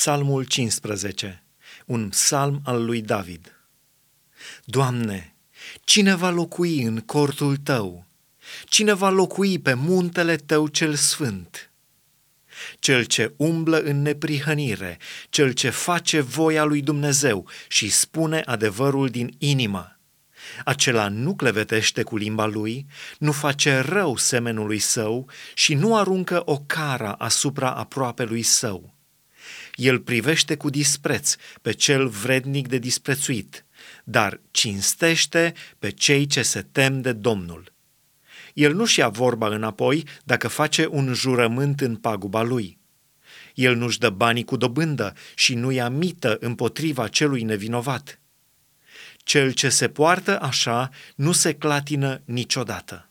Psalmul 15, un psalm al lui David. Doamne, cine va locui în cortul tău? Cine va locui pe muntele tău cel sfânt? Cel ce umblă în neprihănire, cel ce face voia lui Dumnezeu și spune adevărul din inimă. Acela nu clevetește cu limba lui, nu face rău semenului său și nu aruncă o cara asupra aproapelui său el privește cu dispreț pe cel vrednic de disprețuit, dar cinstește pe cei ce se tem de Domnul. El nu-și ia vorba înapoi dacă face un jurământ în paguba lui. El nu-și dă banii cu dobândă și nu ia mită împotriva celui nevinovat. Cel ce se poartă așa nu se clatină niciodată.